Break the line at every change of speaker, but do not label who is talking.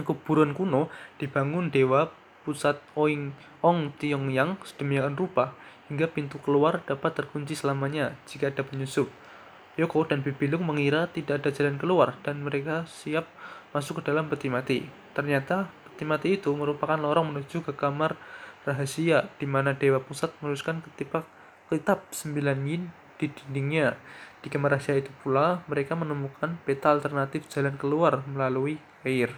kuburan kuno dibangun dewa pusat Oing Ong Tiong-yang sedemikian rupa hingga pintu keluar dapat terkunci selamanya jika ada penyusup. Yoko dan Bibilung mengira tidak ada jalan keluar dan mereka siap masuk ke dalam peti mati. Ternyata peti mati itu merupakan lorong menuju ke kamar rahasia di mana Dewa Pusat menuliskan ketipak kitab sembilan yin di dindingnya. Di kamar rahasia itu pula mereka menemukan peta alternatif jalan keluar melalui air.